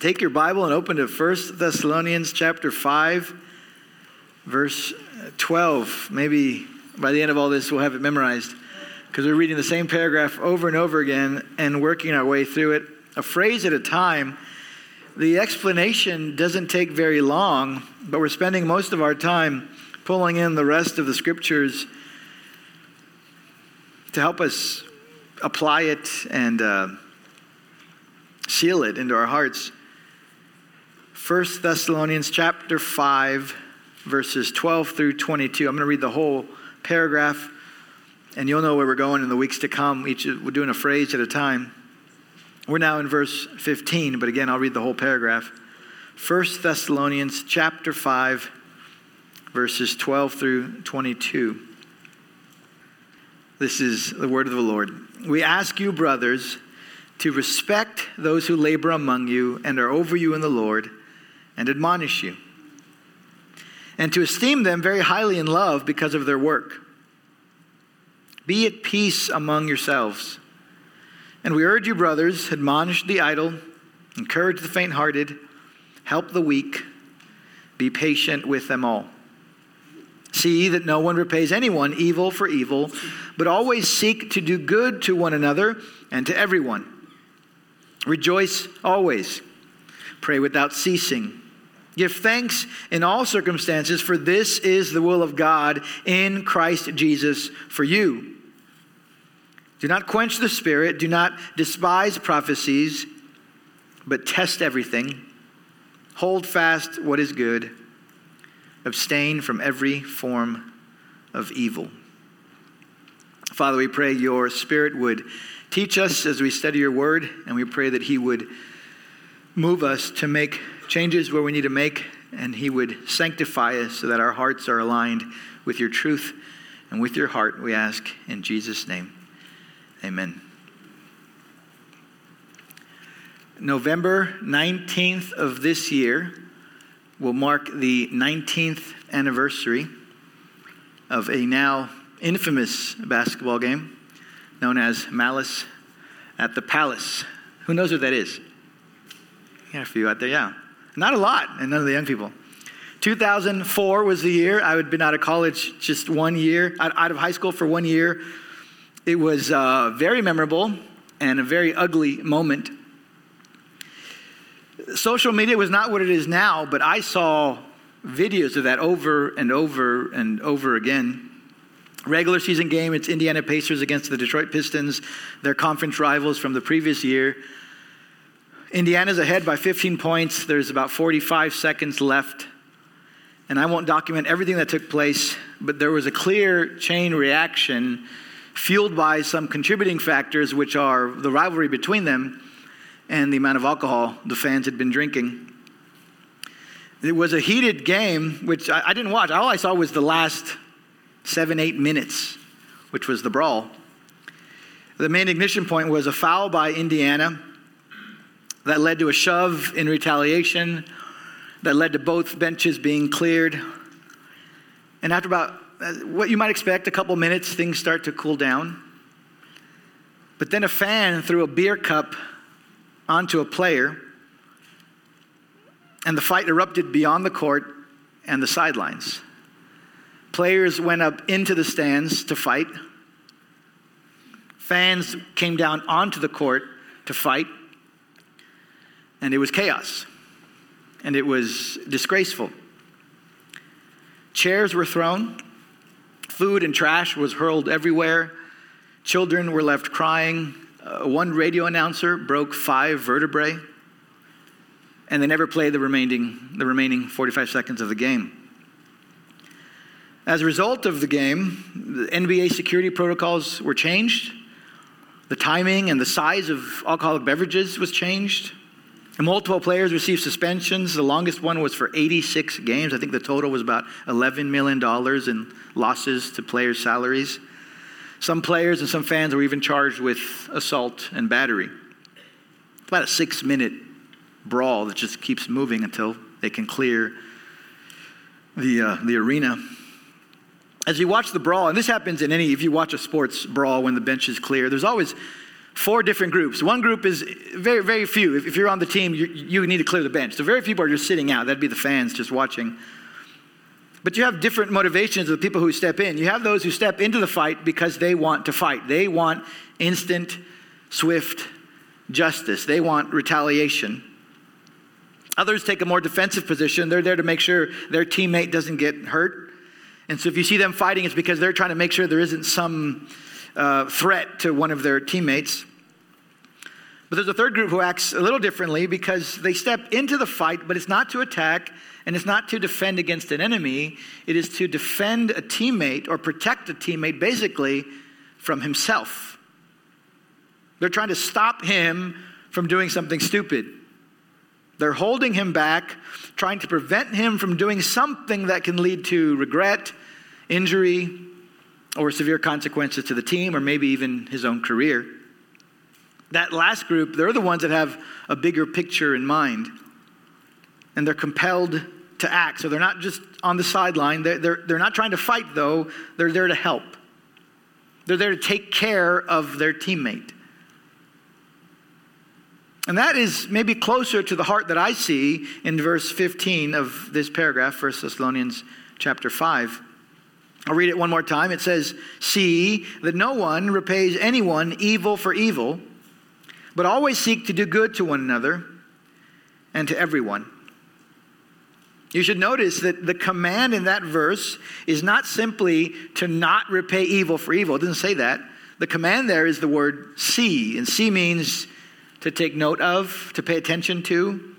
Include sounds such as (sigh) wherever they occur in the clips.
Take your Bible and open to 1 Thessalonians chapter 5, verse 12. Maybe by the end of all this, we'll have it memorized because we're reading the same paragraph over and over again and working our way through it, a phrase at a time. The explanation doesn't take very long, but we're spending most of our time pulling in the rest of the scriptures to help us apply it and uh, seal it into our hearts. 1 Thessalonians chapter 5, verses 12 through 22. I'm going to read the whole paragraph, and you'll know where we're going in the weeks to come. Each, we're doing a phrase at a time. We're now in verse 15, but again, I'll read the whole paragraph. 1 Thessalonians chapter 5, verses 12 through 22. This is the word of the Lord. We ask you, brothers, to respect those who labor among you and are over you in the Lord and admonish you, and to esteem them very highly in love because of their work. Be at peace among yourselves. And we urge you, brothers, admonish the idle, encourage the faint hearted, help the weak, be patient with them all. See that no one repays anyone evil for evil, but always seek to do good to one another and to everyone. Rejoice always. Pray without ceasing. Give thanks in all circumstances, for this is the will of God in Christ Jesus for you. Do not quench the spirit, do not despise prophecies, but test everything. Hold fast what is good abstain from every form of evil. Father, we pray your Spirit would teach us as we study your word, and we pray that He would move us to make changes where we need to make, and He would sanctify us so that our hearts are aligned with your truth and with your heart, we ask in Jesus' name. Amen. November 19th of this year will mark the 19th anniversary of a now infamous basketball game known as Malice at the Palace. Who knows what that is? Yeah, a few out there, yeah. Not a lot, and none of the young people. 2004 was the year. I had been out of college just one year, out of high school for one year. It was uh, very memorable and a very ugly moment social media was not what it is now, but I saw videos of that over and over and over again. Regular season game, it's Indiana Pacers against the Detroit Pistons, their conference rivals from the previous year. Indiana's ahead by 15 points. There's about 45 seconds left. And I won't document everything that took place, but there was a clear chain reaction fueled by some contributing factors, which are the rivalry between them and the amount of alcohol the fans had been drinking. It was a heated game, which I, I didn't watch. All I saw was the last seven, eight minutes, which was the brawl. The main ignition point was a foul by Indiana that led to a shove in retaliation, that led to both benches being cleared. And after about uh, what you might expect, a couple minutes, things start to cool down. But then a fan threw a beer cup onto a player, and the fight erupted beyond the court and the sidelines. Players went up into the stands to fight. Fans came down onto the court to fight. And it was chaos. And it was disgraceful. Chairs were thrown. Food and trash was hurled everywhere. Children were left crying uh, one radio announcer broke five vertebrae, and they never played the remaining, the remaining 45 seconds of the game. As a result of the game, the NBA security protocols were changed. The timing and the size of alcoholic beverages was changed. And multiple players received suspensions. The longest one was for 86 games. I think the total was about $11 million in losses to players' salaries. Some players and some fans were even charged with assault and battery. It's about a six minute brawl that just keeps moving until they can clear the, uh, the arena. As you watch the brawl, and this happens in any, if you watch a sports brawl when the bench is clear, there's always four different groups. One group is very, very few. If, you're on the team, you, you need to clear the bench. So very few people are just sitting out. That'd be the fans just watching. But you have different motivations of the people who step in. You have those who step into the fight because they want to fight. They want instant, swift justice. They want retaliation. Others take a more defensive position. They're there to make sure their teammate doesn't get hurt. And so if you see them fighting, it's because they're trying to make sure there isn't some uh, threat to one of their teammates. But there's a third group who acts a little differently because they step into the fight, but it's not to attack and it's not to defend against an enemy. It is to defend a teammate or protect a teammate basically from himself. They're trying to stop him from doing something stupid. They're holding him back, trying to prevent him from doing something that can lead to regret, injury, or severe consequences to the team, or maybe even his own career. That last group, they're the ones that have a bigger picture in mind. And they're compelled to act. So they're not just on the sideline. They're, they're, they're not trying to fight, though. They're there to help. They're there to take care of their teammate. And that is maybe closer to the heart that I see in verse 15 of this paragraph, 1 Thessalonians chapter 5. I'll read it one more time. It says, See that no one repays anyone evil for evil, but always seek to do good to one another and to everyone. You should notice that the command in that verse is not simply to not repay evil for evil. It doesn't say that. The command there is the word see, and see means to take note of, to pay attention to,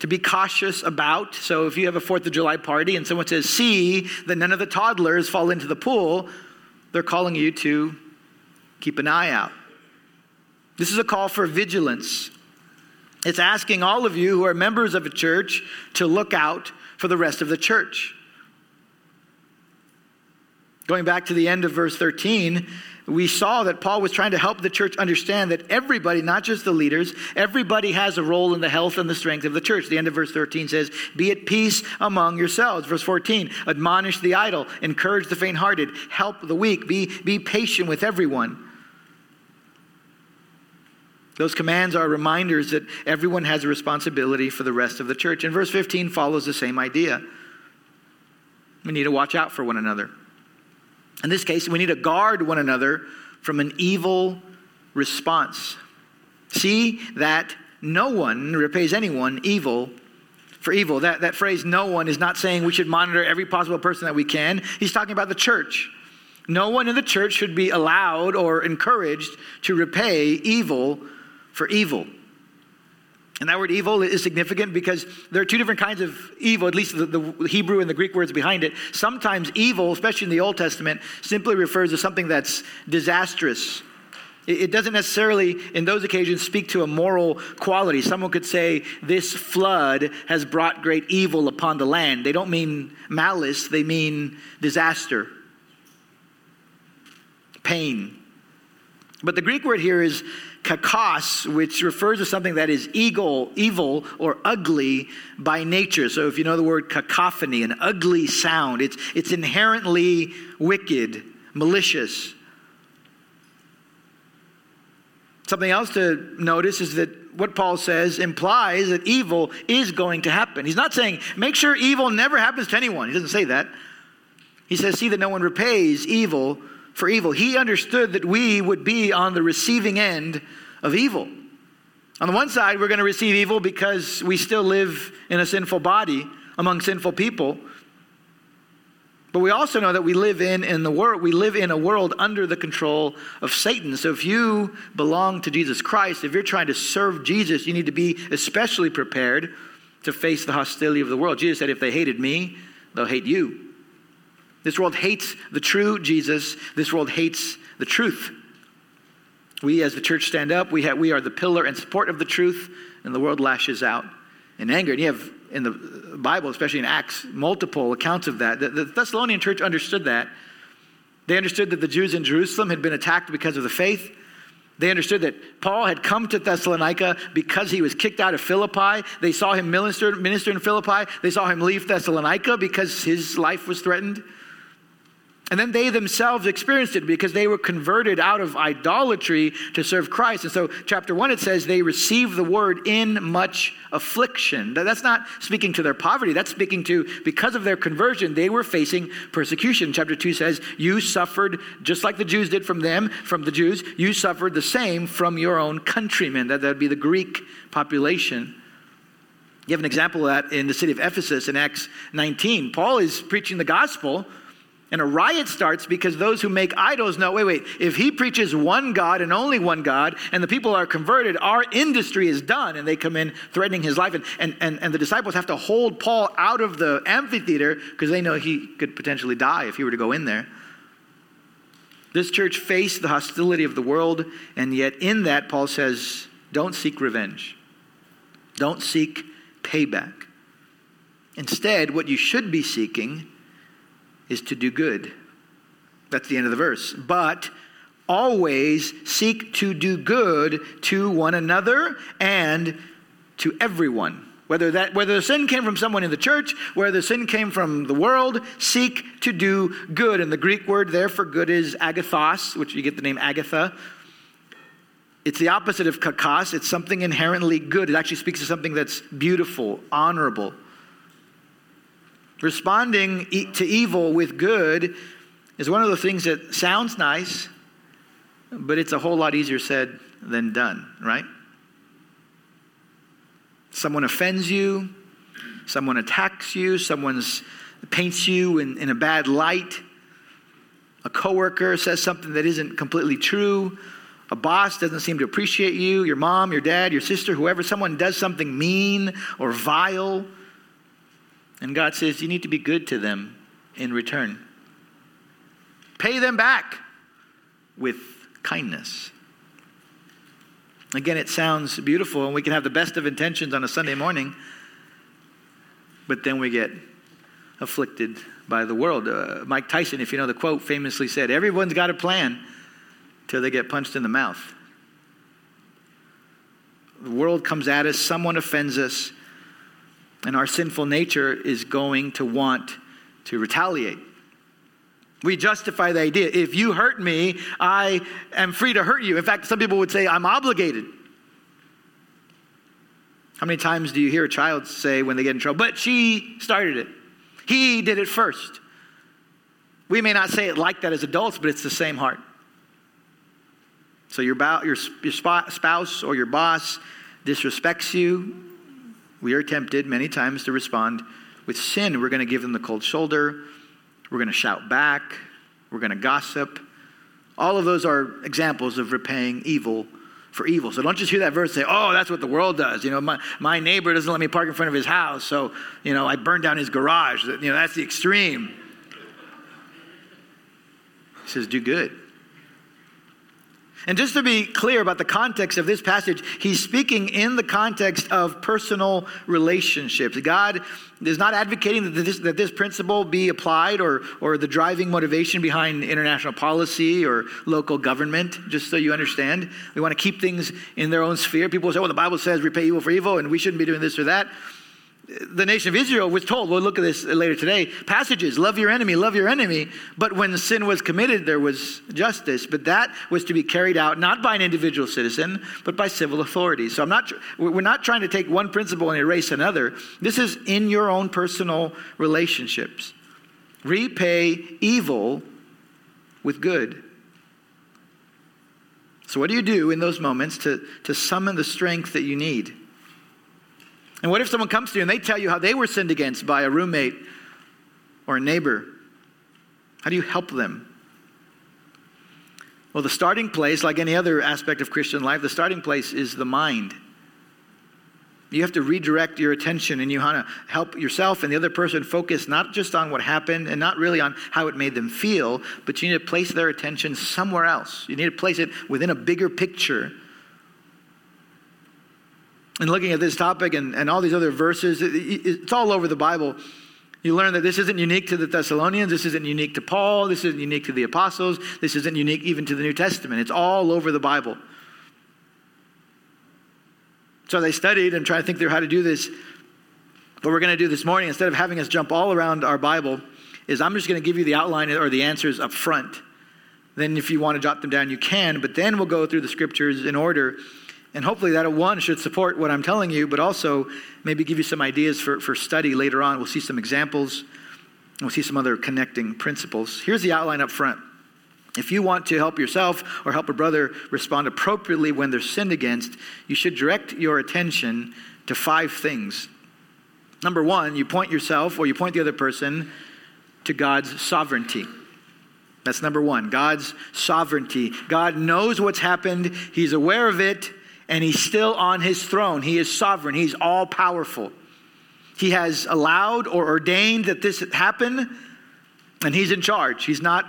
to be cautious about. So if you have a Fourth of July party and someone says, see that none of the toddlers fall into the pool, they're calling you to keep an eye out. This is a call for vigilance. It's asking all of you who are members of a church to look out for the rest of the church. Going back to the end of verse 13, we saw that Paul was trying to help the church understand that everybody, not just the leaders, everybody has a role in the health and the strength of the church. The end of verse 13 says, Be at peace among yourselves. Verse 14, admonish the idle, encourage the faint hearted, help the weak, be, be patient with everyone. Those commands are reminders that everyone has a responsibility for the rest of the church. And verse 15 follows the same idea. We need to watch out for one another. In this case, we need to guard one another from an evil response. See that no one repays anyone evil for evil. That, that phrase, no one, is not saying we should monitor every possible person that we can. He's talking about the church. No one in the church should be allowed or encouraged to repay evil for evil. And that word evil is significant because there are two different kinds of evil, at least the, the, Hebrew and the Greek words behind it. Sometimes evil, especially in the Old Testament, simply refers to something that's disastrous. It, it doesn't necessarily, in those occasions, speak to a moral quality. Someone could say, This flood has brought great evil upon the land. They don't mean malice, they mean disaster, pain. But the Greek word here is kakos, which refers to something that is evil, evil or ugly by nature. So if you know the word cacophony, an ugly sound, it's, it's inherently wicked, malicious. Something else to notice is that what Paul says implies that evil is going to happen. He's not saying, make sure evil never happens to anyone. He doesn't say that. He says, see that no one repays evil for evil. He understood that we would be on the receiving end of evil. On the one side, we're going to receive evil because we still live in a sinful body among sinful people. But we also know that we live in, in the world, we live in a world under the control of Satan. So if you belong to Jesus Christ, if you're trying to serve Jesus, you need to be especially prepared to face the hostility of the world. Jesus said, if they hated me, they'll hate you. This world hates the true Jesus. This world hates the truth. We, as the church, stand up. We, have, we are the pillar and support of the truth, and the world lashes out in anger. And you have in the Bible, especially in Acts, multiple accounts of that. The, the Thessalonian church understood that. They understood that the Jews in Jerusalem had been attacked because of the faith. They understood that Paul had come to Thessalonica because he was kicked out of Philippi. They saw him minister, minister in Philippi. They saw him leave Thessalonica because his life was threatened. And then they themselves experienced it because they were converted out of idolatry to serve Christ. And so, chapter one, it says they received the word in much affliction. That's not speaking to their poverty, that's speaking to because of their conversion, they were facing persecution. Chapter two says, You suffered just like the Jews did from them, from the Jews, you suffered the same from your own countrymen. That would be the Greek population. You have an example of that in the city of Ephesus in Acts 19. Paul is preaching the gospel and a riot starts because those who make idols know wait, wait, if he preaches one God and only one God, and the people are converted, our industry is done. And they come in threatening his life. And, and, and, and the disciples have to hold Paul out of the amphitheater because they know he could potentially die if he were to go in there. This church faced the hostility of the world, and yet in that, Paul says, don't seek revenge, don't seek payback. Instead, what you should be seeking is to do good. That's the end of the verse. But always seek to do good to one another and to everyone. Whether, that, whether the sin came from someone in the church, whether the sin came from the world, seek to do good. And the Greek word there for good is agathos, which you get the name Agatha. It's the opposite of kakos. It's something inherently good. It actually speaks to something that's beautiful, honorable. Responding to evil with good is one of the things that sounds nice, but it's a whole lot easier said than done, right? Someone offends you, someone attacks you, someone paints you in, in a bad light, a coworker says something that isn't completely true, a boss doesn't seem to appreciate you, your mom, your dad, your sister, whoever, someone does something mean or vile and God says, You need to be good to them in return. Pay them back with kindness. Again, it sounds beautiful, and we can have the best of intentions on a Sunday morning, but then we get afflicted by the world. Uh, Mike Tyson, if you know the quote, famously said, Everyone's got a plan till they get punched in the mouth. The world comes at us, someone offends us, and our sinful nature is going to want to retaliate. We justify the idea if you hurt me, I am free to hurt you. In fact, some people would say, I'm obligated. How many times do you hear a child say when they get in trouble, but she started it? He did it first. We may not say it like that as adults, but it's the same heart. So your, your, your spouse or your boss disrespects you, we are tempted many times to respond with sin. We're going to give them the cold shoulder. We're going to shout back. We're going to gossip. All of those are examples of repaying evil for evil. So don't just hear that verse and say, oh, that's what the world does. You know, my, my neighbor doesn't let me park in front of his house, so, you know, I burn down his garage. You know, that's the extreme. He says, do good. And just to be clear about the context of this passage, he's speaking in the context of personal relationships. God is not advocating that this, that this principle be applied or, or the driving motivation behind international policy or local government, just so you understand. We want to keep things in their own sphere. People say, well, the Bible says repay evil for evil, and we shouldn't be doing this or that the nation of Israel was told, we'll look at this later today, passages, love your enemy, love your enemy. But when sin was committed, there was justice. But that was to be carried out not by an individual citizen, but by civil authorities. So I'm not, we're not trying to take one principle and erase another. This is in your own personal relationships. Repay evil with good. So, what do you do in those moments to, to summon the strength that you need? And what if someone comes to you and they tell you how they were sinned against by a roommate or a neighbor? How do you help them? Well, the starting place, like any other aspect of Christian life, the starting place is the mind. You have to redirect your attention and you want to help yourself and the other person focus not just on what happened and not really on how it made them feel, but you need to place their attention somewhere else. You need to place it within a bigger picture and looking at this topic and, and all these other verses, it, it's all over the Bible. You learn that this isn't unique to the Thessalonians. This isn't unique to Paul. This isn't unique to the apostles. This isn't unique even to the New Testament. It's all over the Bible. So they studied and tried to think through how to do this. What we're going to do this morning, instead of having us jump all around our Bible is I'm just going to give you the outline or the answers up front. Then, if you want to jot them down, you can, but then we'll go through the scriptures in order. And hopefully, that one should support what I'm telling you, but also maybe give you some ideas for, for study later on. We'll see some examples, we'll see some other connecting principles. Here's the outline up front. If you want to help yourself or help a brother respond appropriately when they're sinned against, you should direct your attention to five things. Number one, you point yourself or you point the other person to God's sovereignty. That's number one God's sovereignty. God knows what's happened, He's aware of it, and He's still on His throne. He is sovereign, He's all powerful. He has allowed or ordained that this happen, and He's in charge. He's not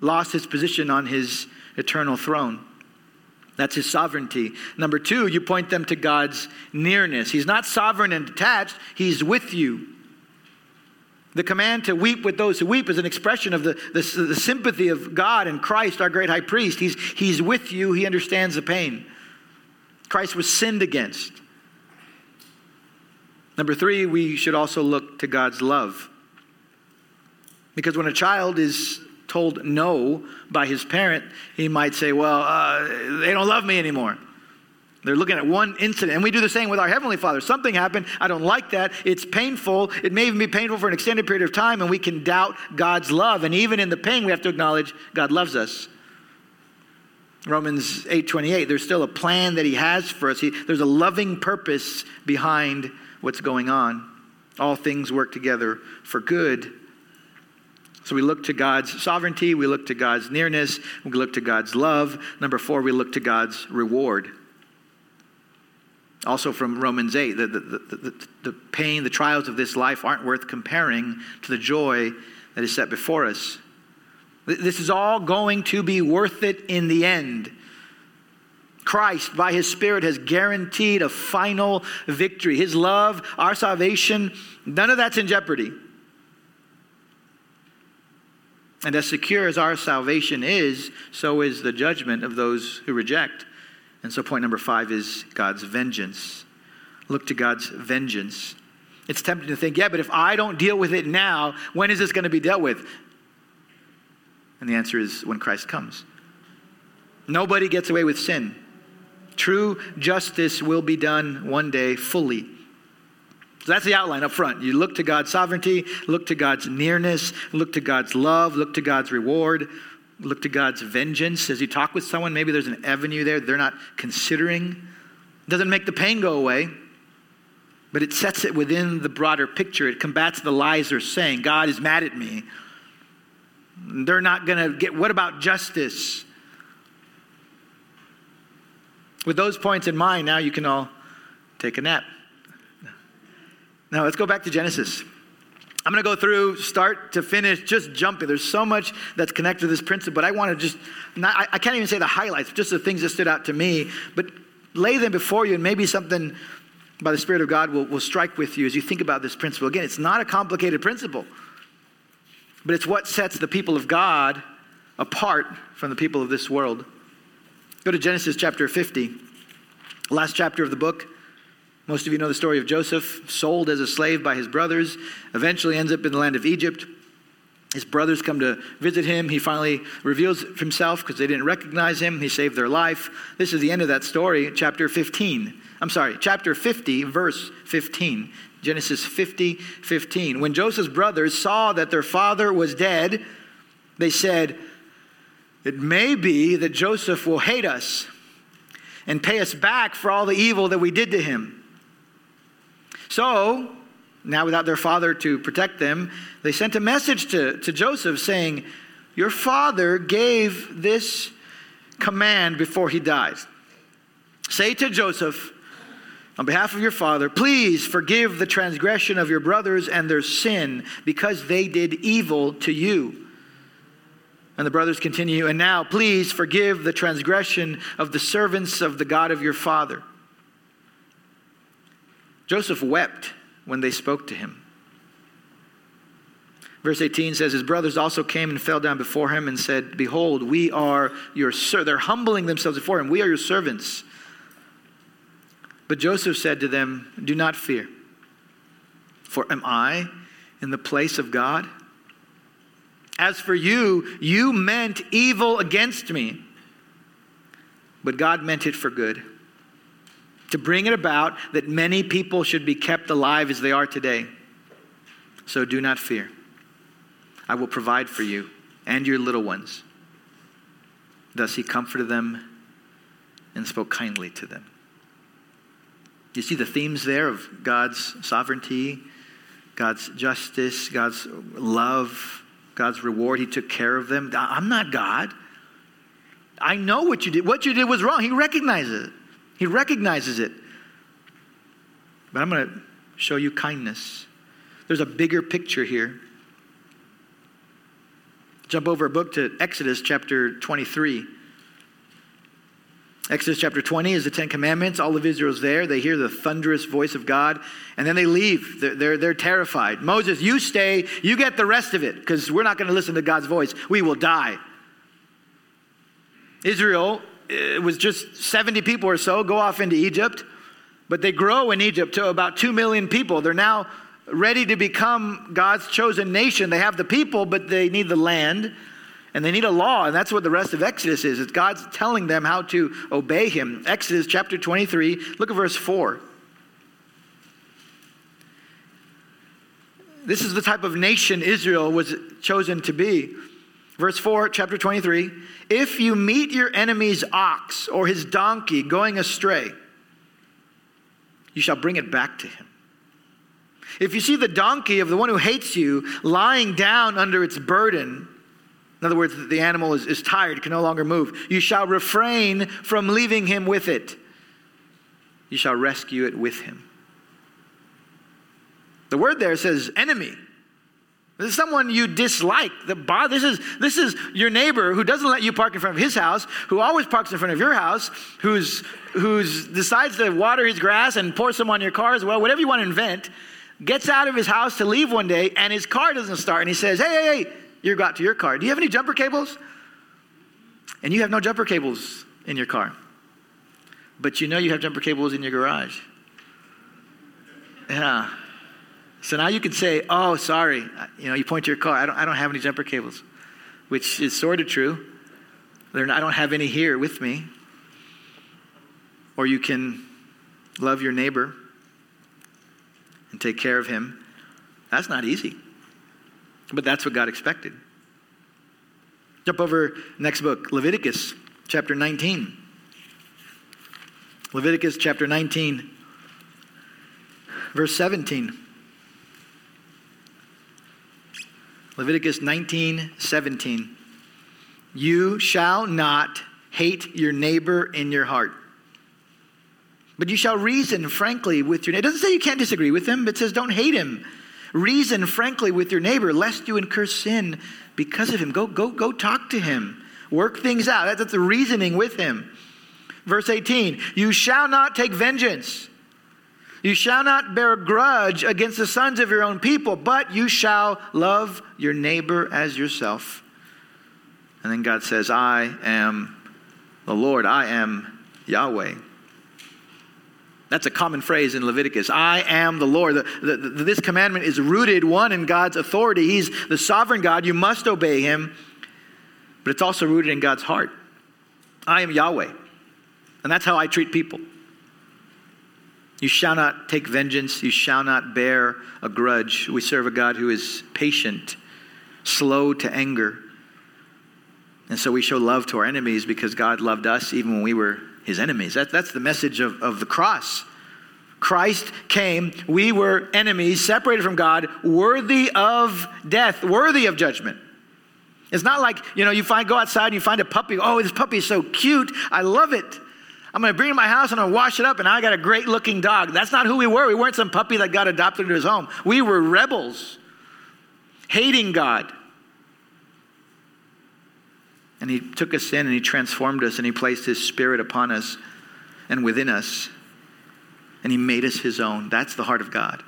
lost his position on his eternal throne. That's his sovereignty. Number two, you point them to God's nearness. He's not sovereign and detached, he's with you. The command to weep with those who weep is an expression of the, the, the, sympathy of God and Christ, our great high priest. He's, he's with you, he understands the pain. Christ was sinned against. Number three, we should also look to God's love. Because when a child is told no by his parent, he might say, Well, uh, they don't love me anymore. They're looking at one incident. And we do the same with our Heavenly Father. Something happened. I don't like that. It's painful. It may even be painful for an extended period of time, and we can doubt God's love. And even in the pain, we have to acknowledge God loves us. Romans 8:28 there's still a plan that he has for us. He, there's a loving purpose behind what's going on. All things work together for good so we look to God's sovereignty, we look to God's nearness, we look to God's love. Number four, we look to God's reward. Also from Romans 8, the, the, the, the, pain, the trials of this life aren't worth comparing to the joy that is set before us. This is all going to be worth it in the end. Christ, by his Spirit, has guaranteed a final victory. His love, our salvation, none of that's in jeopardy. And as secure as our salvation is, so is the judgment of those who reject. And so, point number five is God's vengeance. Look to God's vengeance. It's tempting to think, yeah, but if I don't deal with it now, when is this going to be dealt with? And the answer is when Christ comes. Nobody gets away with sin. True justice will be done one day fully. So that's the outline up front. You look to God's sovereignty, look to God's nearness, look to God's love, look to God's reward, look to God's vengeance. As you talk with someone, maybe there's an avenue there they're not considering. Doesn't make the pain go away, but it sets it within the broader picture. It combats the lies they're saying. God is mad at me. They're not going to get, what about justice? With those points in mind, now you can all take a nap. Now let's go back to Genesis. I'm going to go through start to finish, just jumping. There's so much that's connected to this principle, but I want to just, not, I, I can't even say the highlights, just the things that stood out to me, but lay them before you, and maybe something by the Spirit of God will, will strike with you as you think about this principle. Again, it's not a complicated principle, but it's what sets the people of God apart from the people of this world. Go to Genesis chapter 50, last chapter of the book. Most of you know the story of Joseph, sold as a slave by his brothers, eventually ends up in the land of Egypt. His brothers come to visit him. He finally reveals himself because they didn't recognize him. He saved their life. This is the end of that story, chapter 15. I'm sorry, chapter 50, verse 15. Genesis 50, 15. When Joseph's brothers saw that their father was dead, they said, It may be that Joseph will hate us and pay us back for all the evil that we did to him. So, now without their father to protect them, they sent a message to, to Joseph saying, Your father gave this command before he dies. Say to Joseph, on behalf of your father, please forgive the transgression of your brothers and their sin because they did evil to you. And the brothers continue, and now please forgive the transgression of the servants of the God of your father. Joseph wept when they spoke to him. Verse 18 says, His brothers also came and fell down before him and said, Behold, we are your servants. They're humbling themselves before him. We are your servants. But Joseph said to them, Do not fear, for am I in the place of God? As for you, you meant evil against me, but God meant it for good, to bring it about that many people should be kept alive as they are today. So do not fear. I will provide for you and your little ones. Thus he comforted them and spoke kindly to them. You see the themes there of God's sovereignty, God's justice, God's love, God's reward. He took care of them. I'm not God. I know what you did. What you did was wrong. He recognizes it. He recognizes it. But I'm going to show you kindness. There's a bigger picture here. Jump over a book to Exodus chapter 23. Exodus chapter 20 is the Ten Commandments. All of Israel's there. They hear the thunderous voice of God, and then they leave. They're, they're, they're terrified. Moses, you stay. You get the rest of it because we're not going to listen to God's voice. We will die. Israel it was just 70 people or so go off into Egypt, but they grow in Egypt to about 2 million people. They're now ready to become God's chosen nation. They have the people, but they need the land. And they need a law, and that's what the rest of Exodus is. It's God's telling them how to obey Him. Exodus chapter 23, look at verse 4. This is the type of nation Israel was chosen to be. Verse 4, chapter 23 If you meet your enemy's ox or his donkey going astray, you shall bring it back to him. If you see the donkey of the one who hates you lying down under its burden, in other words, the animal is, is tired, can no longer move. You shall refrain from leaving him with it. You shall rescue it with him. The word there says enemy. This is someone you dislike. The this is this is your neighbor who doesn't let you park in front of his house, who always parks in front of your house, who's who's decides to water his grass and pour some on your car as well. Whatever you want to invent, gets out of his house to leave one day, and his car doesn't start, and he says, "Hey, hey, hey! you got to your car. Do you have any jumper cables? And you have no jumper cables in your car. But you know you have jumper cables in your garage. Yeah. So now you can say, oh, sorry. You know, you point to your car. I don't, I don't have any jumper cables, which is sort of true. Not, I don't have any here with me. Or you can love your neighbor and take care of him. That's not easy. But that's what God expected. Jump over next book, Leviticus chapter 19. Leviticus chapter 19, verse 17. Leviticus 19, 17. You shall not hate your neighbor in your heart. But you shall reason frankly with your neighbor. It doesn't say you can't disagree with him, but it says don't hate him. Reason frankly with your neighbor, lest you incur sin because of him. Go, go, go talk to him. Work things out. That's the reasoning with him. Verse 18 You shall not take vengeance. You shall not bear a grudge against the sons of your own people, but you shall love your neighbor as yourself. And then God says, I am the Lord, I am Yahweh. That's a common phrase in Leviticus. I am the Lord. The, the, the, this commandment is rooted, one, in God's authority. He's the sovereign God. You must obey him. But it's also rooted in God's heart. I am Yahweh. And that's how I treat people. You shall not take vengeance. You shall not bear a grudge. We serve a God who is patient, slow to anger. And so we show love to our enemies because God loved us even when we were his enemies. That, that's the message of, of the cross. Christ came. We were enemies, separated from God, worthy of death, worthy of judgment. It's not like, you know, you find go outside and you find a puppy. Oh, this puppy is so cute. I love it. I'm going to bring it to my house and I'm going to wash it up and I got a great looking dog. That's not who we were. We weren't some puppy that got adopted into his home. We were rebels, hating God. And he took us in and he transformed us and he placed his spirit upon us and within us. And he made us his own. That's the heart of God.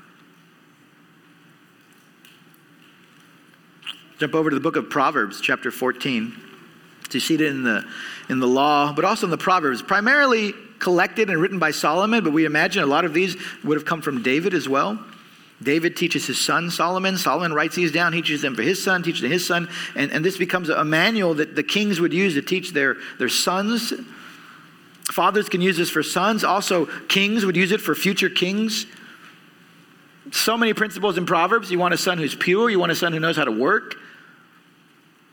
Jump over to the book of Proverbs, chapter 14. You see it in the, in the law, but also in the Proverbs, primarily collected and written by Solomon, but we imagine a lot of these would have come from David as well. David teaches his son Solomon. Solomon writes these down. He teaches them for his son, teaches to his son. And, and this becomes a manual that the kings would use to teach their, their sons. Fathers can use this for sons. Also, kings would use it for future kings. So many principles in Proverbs. You want a son who's pure, you want a son who knows how to work,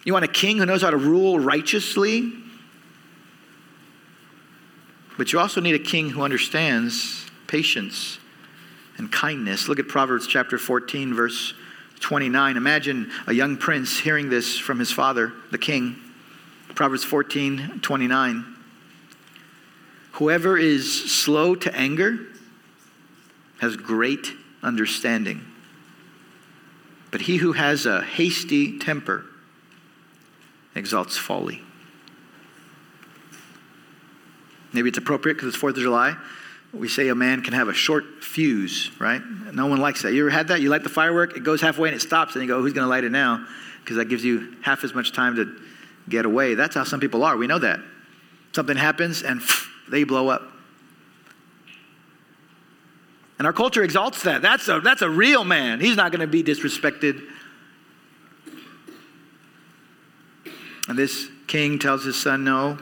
you want a king who knows how to rule righteously. But you also need a king who understands patience and kindness. Look at Proverbs chapter 14, verse 29. Imagine a young prince hearing this from his father, the king. Proverbs 14, 29. Whoever is slow to anger has great understanding. But he who has a hasty temper exalts folly. Maybe it's appropriate because it's 4th of July we say a man can have a short fuse, right? No one likes that. You ever had that? You light the firework, it goes halfway and it stops, and you go, who's going to light it now? Because that gives you half as much time to get away. That's how some people are. We know that. Something happens and (sniffs) they blow up. And our culture exalts that. That's a, that's a real man. He's not going to be disrespected. And this king tells his son, No,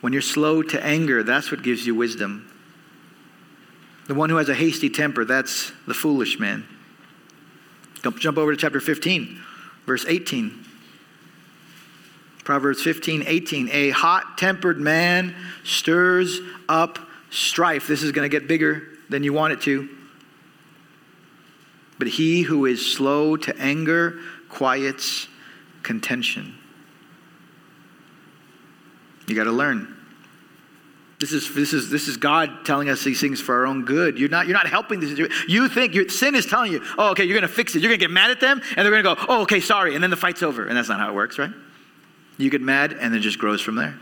when you're slow to anger, that's what gives you wisdom. The one who has a hasty temper, that's the foolish man. Jump over to chapter 15, verse 18. Proverbs 15, 18. A hot tempered man stirs up strife. This is going to get bigger than you want it to. But he who is slow to anger quiets contention. You got to learn. This is, this, is, this is God telling us these things for our own good. You're not, you're not helping this. You think your sin is telling you, oh, okay, you're going to fix it. You're going to get mad at them, and they're going to go, oh, okay, sorry. And then the fight's over. And that's not how it works, right? You get mad, and it just grows from there.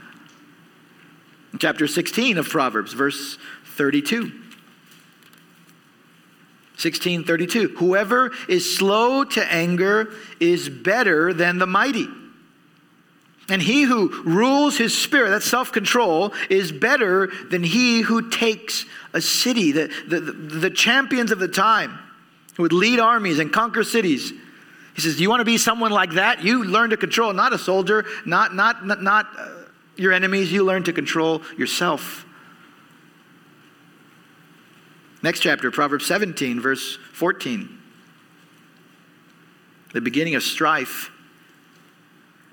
Chapter 16 of Proverbs, verse 32. 1632. Whoever is slow to anger is better than the mighty and he who rules his spirit, that's self control, is better than he who takes a city. The, the, the, champions of the time who would lead armies and conquer cities. He says, Do you want to be someone like that? You learn to control, not a soldier, not, not, not, not uh, your enemies. You learn to control yourself. Next chapter, Proverbs 17, verse 14. The beginning of strife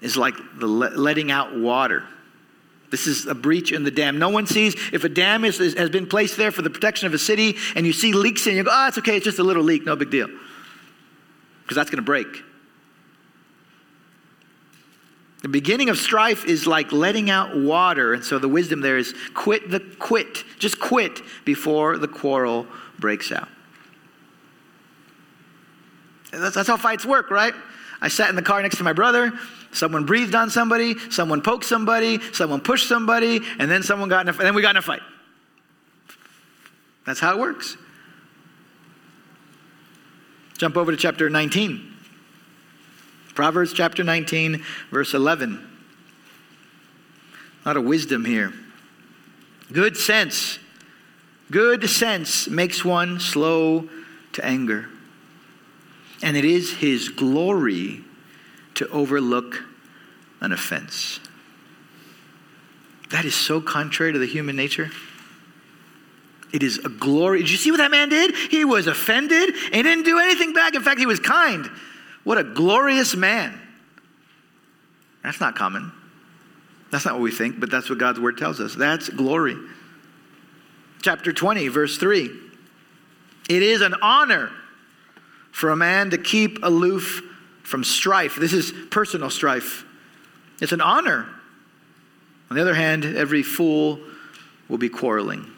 is like the letting out water. This is a breach in the dam. No one sees if a dam is, is, has been placed there for the protection of a city and you see leaks in, you go, oh, it's okay, it's just a little leak, no big deal. Because that's going to break. The beginning of strife is like letting out water. And so the wisdom there is quit the quit. Just quit before the quarrel breaks out. That's, that's how fights work, right? I sat in the car next to my brother. Someone breathed on somebody, someone poked somebody, someone pushed somebody, and then someone got in a, and then we got in a fight. That's how it works. Jump over to chapter 19. Proverbs chapter 19, verse 11. A lot of wisdom here. Good sense. Good sense makes one slow to anger. And it is his glory to overlook an offense. That is so contrary to the human nature. It is a glory. Did you see what that man did? He was offended and he didn't do anything back. In fact, he was kind. What a glorious man. That's not common. That's not what we think, but that's what God's word tells us. That's glory. Chapter 20, verse 3. It is an honor for a man to keep aloof from strife. This is personal strife. It's an honor. On the other hand, every fool will be quarreling.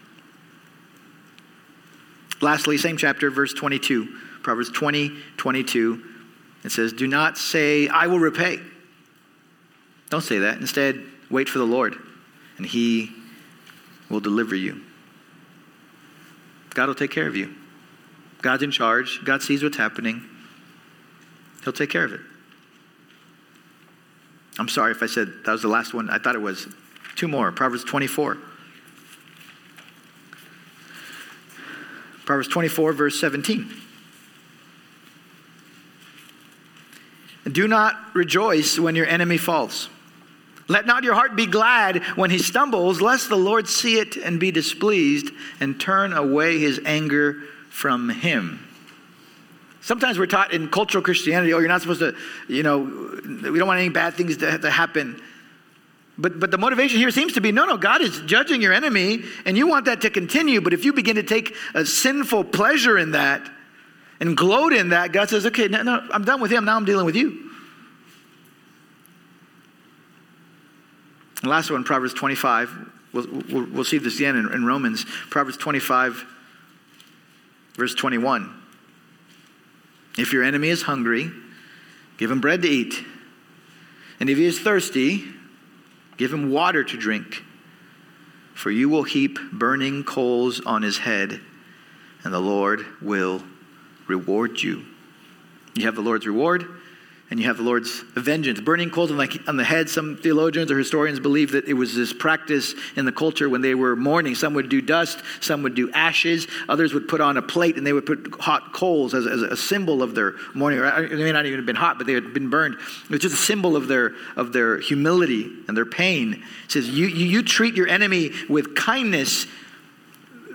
Lastly, same chapter, verse 22, Proverbs 20, 22. It says, Do not say, I will repay. Don't say that. Instead, wait for the Lord, and he will deliver you. God will take care of you. God's in charge. God sees what's happening. He'll take care of it. I'm sorry if I said that was the last one. I thought it was. Two more Proverbs 24. Proverbs 24, verse 17. Do not rejoice when your enemy falls. Let not your heart be glad when he stumbles, lest the Lord see it and be displeased and turn away his anger from him. Sometimes we're taught in cultural Christianity, oh, you're not supposed to, you know, we don't want any bad things to, to happen. But, but the motivation here seems to be no, no, God is judging your enemy, and you want that to continue. But if you begin to take a sinful pleasure in that and gloat in that, God says, okay, no, no, I'm done with him. Now I'm dealing with you. The last one, Proverbs 25. We'll, we'll, we'll see this again in, in Romans. Proverbs 25, verse 21. If your enemy is hungry, give him bread to eat. And if he is thirsty, give him water to drink. For you will heap burning coals on his head, and the Lord will reward you. You have the Lord's reward and you have the Lord's vengeance. Burning coals on the, on the head. Some theologians or historians believe that it was this practice in the culture when they were mourning. Some would do dust, some would do ashes, others would put on a plate and they would put hot coals as, as a symbol of their mourning. They may not even have been hot, but they had been burned. It was just a symbol of their, of their humility and their pain. It says, you, you, you treat your enemy with kindness,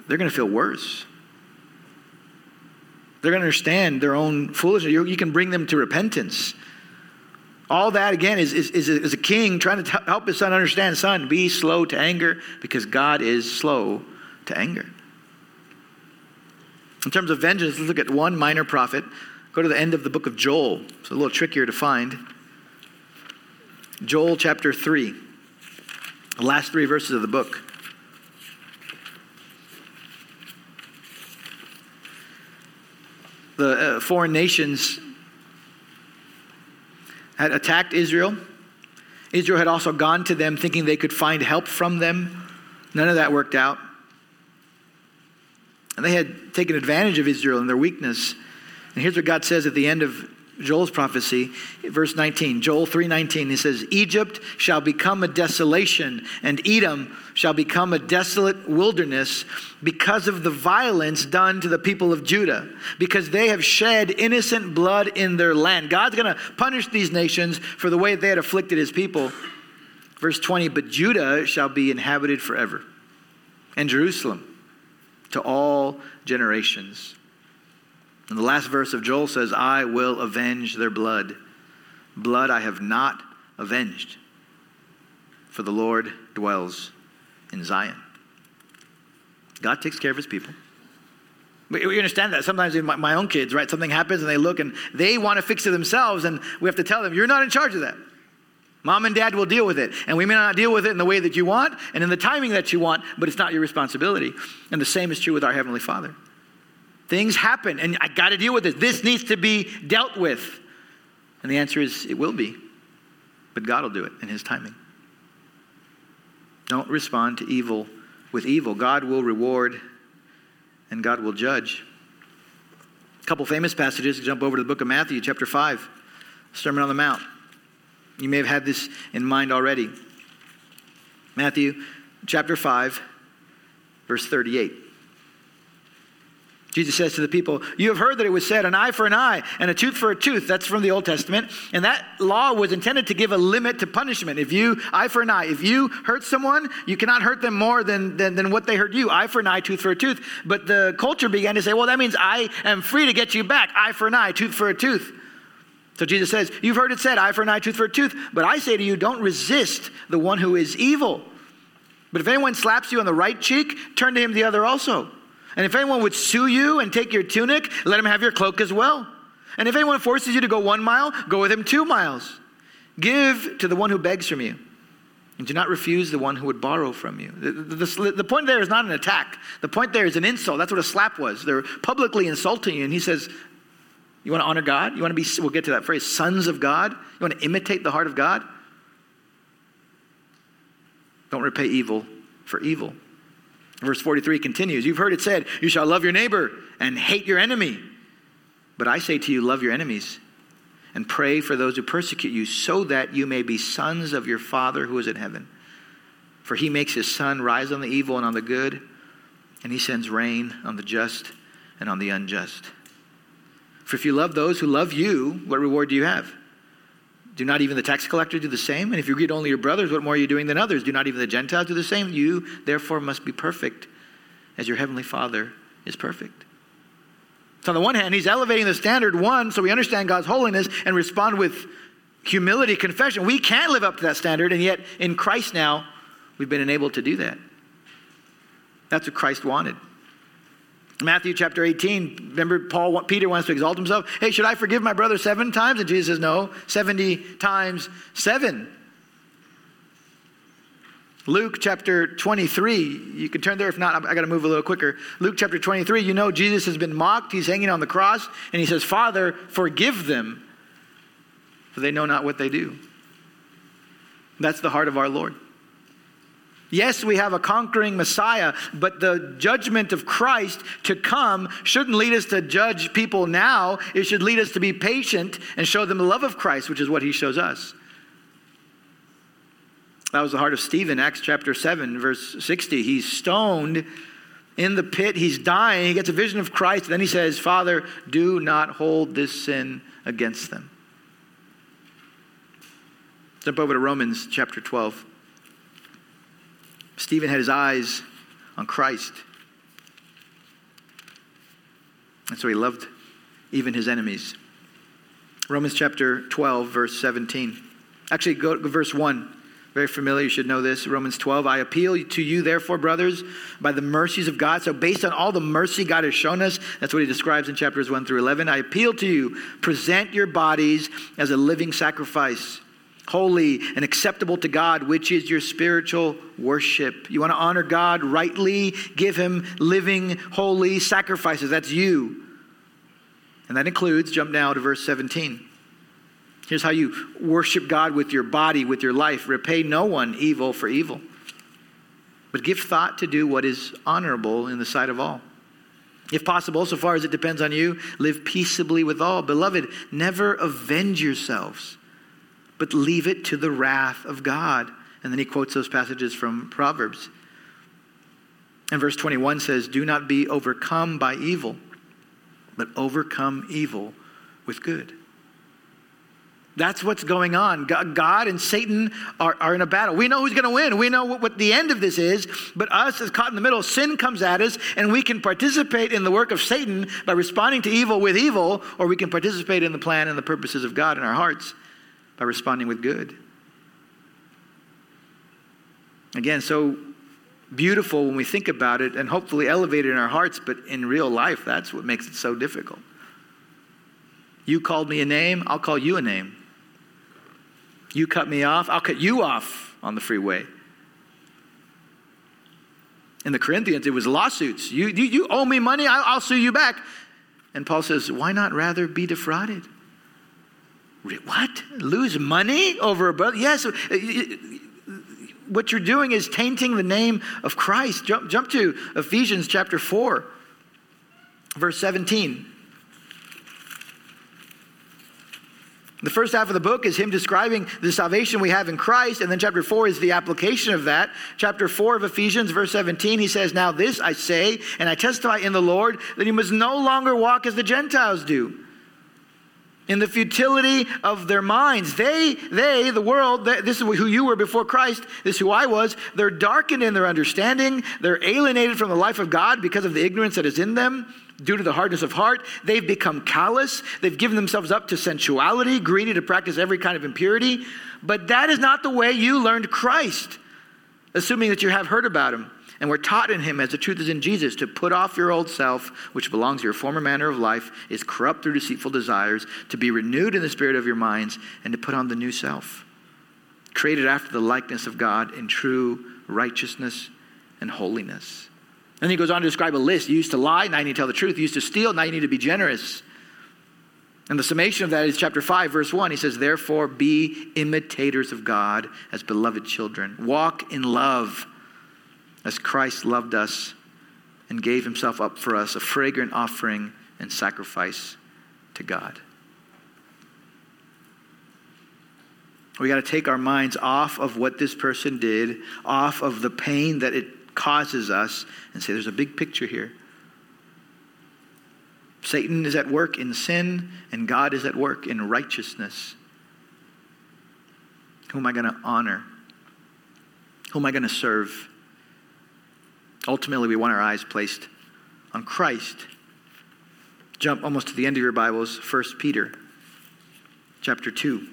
they're going to feel worse. They're going to understand their own foolishness. You, you can bring them to repentance. All that, again, is, is, is, a, is a king trying to t- help his son understand son, be slow to anger because God is slow to anger. In terms of vengeance, let's look at one minor prophet. Go to the end of the book of Joel. It's a little trickier to find. Joel chapter 3, the last three verses of the book. the uh, foreign nations had attacked Israel. Israel had also gone to them thinking they could find help from them. None of that worked out. And they had taken advantage of Israel and their weakness. And here's what God says at the end of Joel's prophecy, verse 19, Joel 3:19, he says, "Egypt shall become a desolation, and Edom shall become a desolate wilderness because of the violence done to the people of Judah, because they have shed innocent blood in their land." God's going to punish these nations for the way they had afflicted his people. Verse 20, "But Judah shall be inhabited forever, and Jerusalem to all generations." And the last verse of Joel says, I will avenge their blood. Blood I have not avenged, for the Lord dwells in Zion. God takes care of his people. We understand that. Sometimes my, my own kids, right? Something happens and they look and they want to fix it themselves, and we have to tell them, you're not in charge of that. Mom and dad will deal with it. And we may not deal with it in the way that you want and in the timing that you want, but it's not your responsibility. And the same is true with our Heavenly Father. Things happen, and I got to deal with this. This needs to be dealt with. And the answer is it will be, but God will do it in His timing. Don't respond to evil with evil. God will reward and God will judge. A couple famous passages. Jump over to the book of Matthew, chapter 5, Sermon on the Mount. You may have had this in mind already. Matthew chapter 5, verse 38. Jesus says to the people, You have heard that it was said, an eye for an eye and a tooth for a tooth. That's from the Old Testament. And that law was intended to give a limit to punishment. If you, eye for an eye, if you hurt someone, you cannot hurt them more than, than, than what they hurt you. Eye for an eye, tooth for a tooth. But the culture began to say, Well, that means I am free to get you back. Eye for an eye, tooth for a tooth. So Jesus says, You've heard it said, eye for an eye, tooth for a tooth. But I say to you, don't resist the one who is evil. But if anyone slaps you on the right cheek, turn to him the other also. And if anyone would sue you and take your tunic, let him have your cloak as well. And if anyone forces you to go one mile, go with him two miles. Give to the one who begs from you, and do not refuse the one who would borrow from you. The, the, the, point there is not an attack. The point there is an insult. That's what a slap was. They're publicly insulting you. And he says, You want to honor God? You want to be, we'll get to that phrase, sons of God? You want to imitate the heart of God? Don't repay evil for evil. Verse 43 continues You've heard it said, You shall love your neighbor and hate your enemy. But I say to you, love your enemies and pray for those who persecute you, so that you may be sons of your Father who is in heaven. For he makes his sun rise on the evil and on the good, and he sends rain on the just and on the unjust. For if you love those who love you, what reward do you have? Do not even the tax collector do the same? And if you greet only your brothers, what more are you doing than others? Do not even the Gentiles do the same? You, therefore, must be perfect as your heavenly Father is perfect. So, on the one hand, he's elevating the standard, one, so we understand God's holiness and respond with humility, confession. We can't live up to that standard, and yet in Christ now, we've been enabled to do that. That's what Christ wanted. Matthew chapter 18, remember Paul, Peter wants to exalt himself. Hey, should I forgive my brother seven times? And Jesus says, no, 70 times seven. Luke chapter 23, you can turn there. If not, I got to move a little quicker. Luke chapter 23, you know Jesus has been mocked. He's hanging on the cross, and he says, Father, forgive them, for they know not what they do. That's the heart of our Lord. Yes, we have a conquering Messiah, but the judgment of Christ to come shouldn't lead us to judge people now. It should lead us to be patient and show them the love of Christ, which is what he shows us. That was the heart of Stephen, Acts chapter 7, verse 60. He's stoned in the pit, he's dying. He gets a vision of Christ. Then he says, Father, do not hold this sin against them. Jump over to Romans chapter 12. Stephen had his eyes on Christ. And so he loved even his enemies. Romans chapter 12, verse 17. Actually, go to verse 1. Very familiar, you should know this. Romans 12. I appeal to you, therefore, brothers, by the mercies of God. So, based on all the mercy God has shown us, that's what he describes in chapters 1 through 11. I appeal to you, present your bodies as a living sacrifice holy and acceptable to God, which is your spiritual worship. You want to honor God rightly, give Him living, holy sacrifices. That's you. And that includes, jump now to verse 17. Here's how you worship God with your body, with your life. Repay no one evil for evil, but give thought to do what is honorable in the sight of all. If possible, so far as it depends on you, live peaceably with all. Beloved, never avenge yourselves but leave it to the wrath of God. And then he quotes those passages from Proverbs. And verse 21 says, Do not be overcome by evil, but overcome evil with good. That's what's going on. God and Satan are, are in a battle. We know who's going to win. We know what, what, the end of this is, but us is caught in the middle. Sin comes at us, and we can participate in the work of Satan by responding to evil with evil, or we can participate in the plan and the purposes of God in our hearts by responding with good. Again, so beautiful when we think about it and hopefully elevated in our hearts, but in real life, that's what makes it so difficult. You called me a name, I'll call you a name. You cut me off, I'll cut you off on the freeway. In the Corinthians, it was lawsuits. You, you, you owe me money, I'll, I'll sue you back. And Paul says, why not rather be defrauded? What? Lose money over a brother? Yes. Uh, what you're doing is tainting the name of Christ. Jump, jump to Ephesians chapter 4, verse 17. The first half of the book is him describing the salvation we have in Christ, and then chapter 4 is the application of that. Chapter 4 of Ephesians, verse 17, he says, Now this I say, and I testify in the Lord, that you must no longer walk as the Gentiles do in the futility of their minds. They, they, the world, they, this is who you were before Christ, this is who I was. They're darkened in their understanding. They're alienated from the life of God because of the ignorance that is in them due to the hardness of heart. They've become callous. They've given themselves up to sensuality, greedy to practice every kind of impurity. But that is not the way you learned Christ, assuming that you have heard about him. And we're taught in him, as the truth is in Jesus, to put off your old self, which belongs to your former manner of life, is corrupt through deceitful desires, to be renewed in the spirit of your minds, and to put on the new self, created after the likeness of God in true righteousness and holiness. And he goes on to describe a list. You used to lie, now you need to tell the truth. You used to steal, now you need to be generous. And the summation of that is chapter 5, verse 1. He says, Therefore, be imitators of God as beloved children. Walk in love as Christ loved us and gave himself up for us, a fragrant offering and sacrifice to God. We got to take our minds off of what this person did, off of the pain that it causes us, and say, there's a big picture here. Satan is at work in sin, and God is at work in righteousness. Who am I going to honor? Who am I going to serve? Ultimately, we want our eyes placed on Christ. Jump almost to the end of your Bibles, 1 Peter chapter 2.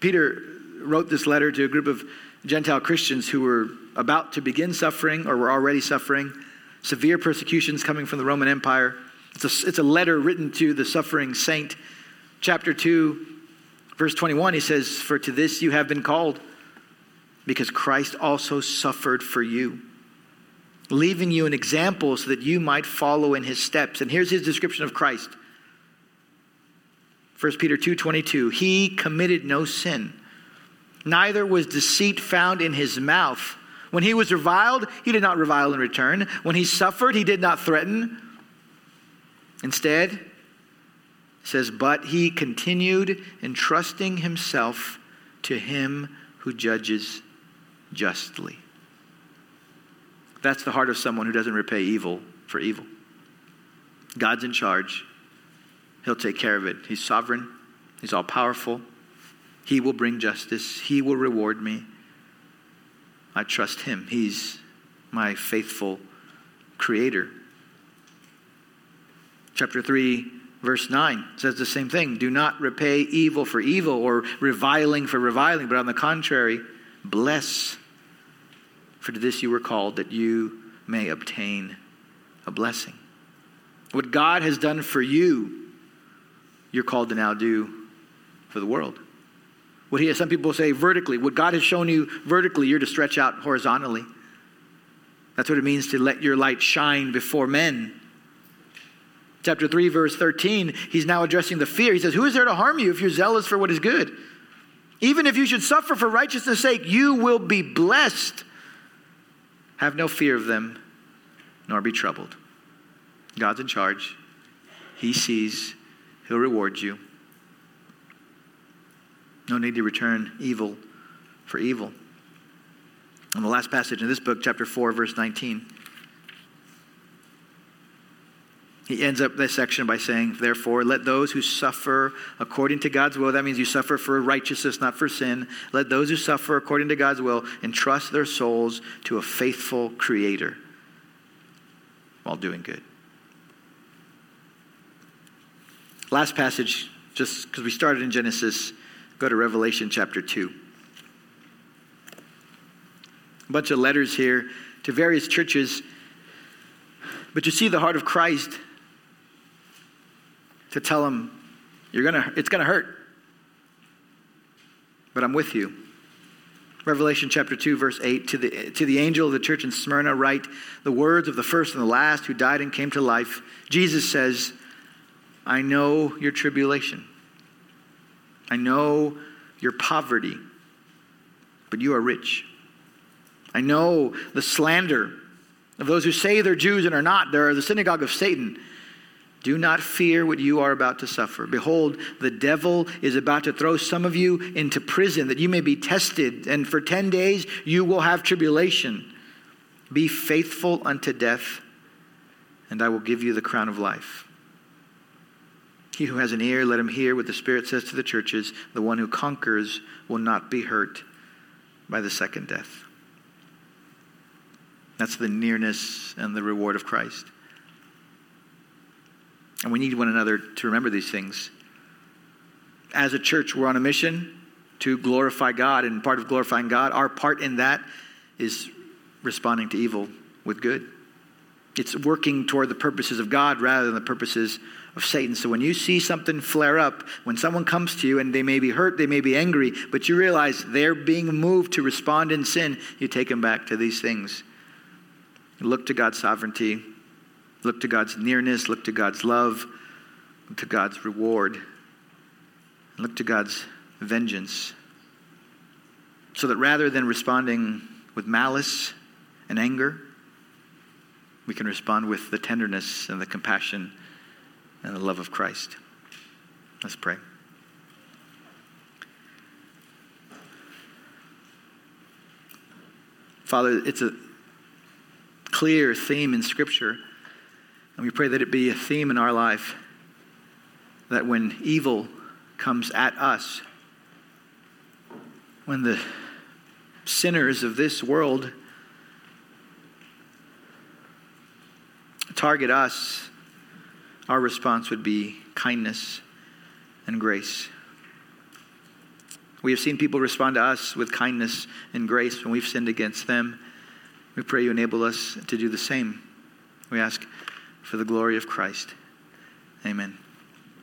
Peter wrote this letter to a group of Gentile Christians who were about to begin suffering or were already suffering, severe persecutions coming from the Roman Empire. It's a, it's a letter written to the suffering saint. Chapter 2, verse 21, he says, For to this you have been called, because Christ also suffered for you, leaving you an example so that you might follow in his steps. And here's his description of Christ. 1 Peter 2:22 He committed no sin neither was deceit found in his mouth when he was reviled he did not revile in return when he suffered he did not threaten instead says but he continued entrusting himself to him who judges justly that's the heart of someone who doesn't repay evil for evil God's in charge He'll take care of it. He's sovereign, He's all powerful. He will bring justice, He will reward me. I trust Him. He's my faithful Creator. Chapter 3, verse 9 says the same thing Do not repay evil for evil or reviling for reviling, but on the contrary, bless. For to this you were called, that you may obtain a blessing. What God has done for you you're called to now do for the world. What he, some people say vertically, what God has shown you vertically, you're to stretch out horizontally. That's what it means to let your light shine before men. Chapter 3, verse 13, he's now addressing the fear. He says, Who is there to harm you if you're zealous for what is good? Even if you should suffer for righteousness' sake, you will be blessed. Have no fear of them, nor be troubled. God's in charge. He sees He'll reward you. No need to return evil for evil. And the last passage in this book, chapter 4, verse 19, he ends up this section by saying, Therefore, let those who suffer according to God's will, that means you suffer for righteousness, not for sin, let those who suffer according to God's will entrust their souls to a faithful Creator while doing good. Last passage, just because we started in Genesis, go to Revelation chapter 2. A bunch of letters here to various churches, but you see the heart of Christ to tell them, you're gonna, it's going to hurt, but I'm with you. Revelation chapter 2, verse 8 to the, to the angel of the church in Smyrna, write the words of the first and the last who died and came to life. Jesus says, I know your tribulation. I know your poverty, but you are rich. I know the slander of those who say they're Jews and are not. They're the synagogue of Satan. Do not fear what you are about to suffer. Behold, the devil is about to throw some of you into prison that you may be tested, and for 10 days you will have tribulation. Be faithful unto death, and I will give you the crown of life. He who has an ear, let him hear what the Spirit says to the churches. The one who conquers will not be hurt by the second death. That's the nearness and the reward of Christ. And we need one another to remember these things. As a church, we're on a mission to glorify God, and part of glorifying God, our part in that is responding to evil with good. It's working toward the purposes of God rather than the purposes of Satan. So when you see something flare up, when someone comes to you and they may be hurt, they may be angry, but you realize they're being moved to respond in sin, you take them back to these things. Look to God's sovereignty, look to God's nearness, look to God's love, look to God's reward, look to God's vengeance. So that rather than responding with malice and anger, we can respond with the tenderness and the compassion and the love of Christ. Let's pray. Father, it's a clear theme in Scripture, and we pray that it be a theme in our life that when evil comes at us, when the sinners of this world target us, our response would be kindness and grace. We have seen people respond to us with kindness and grace when we've sinned against them. We pray you enable us to do the same. We ask for the glory of Christ. Amen.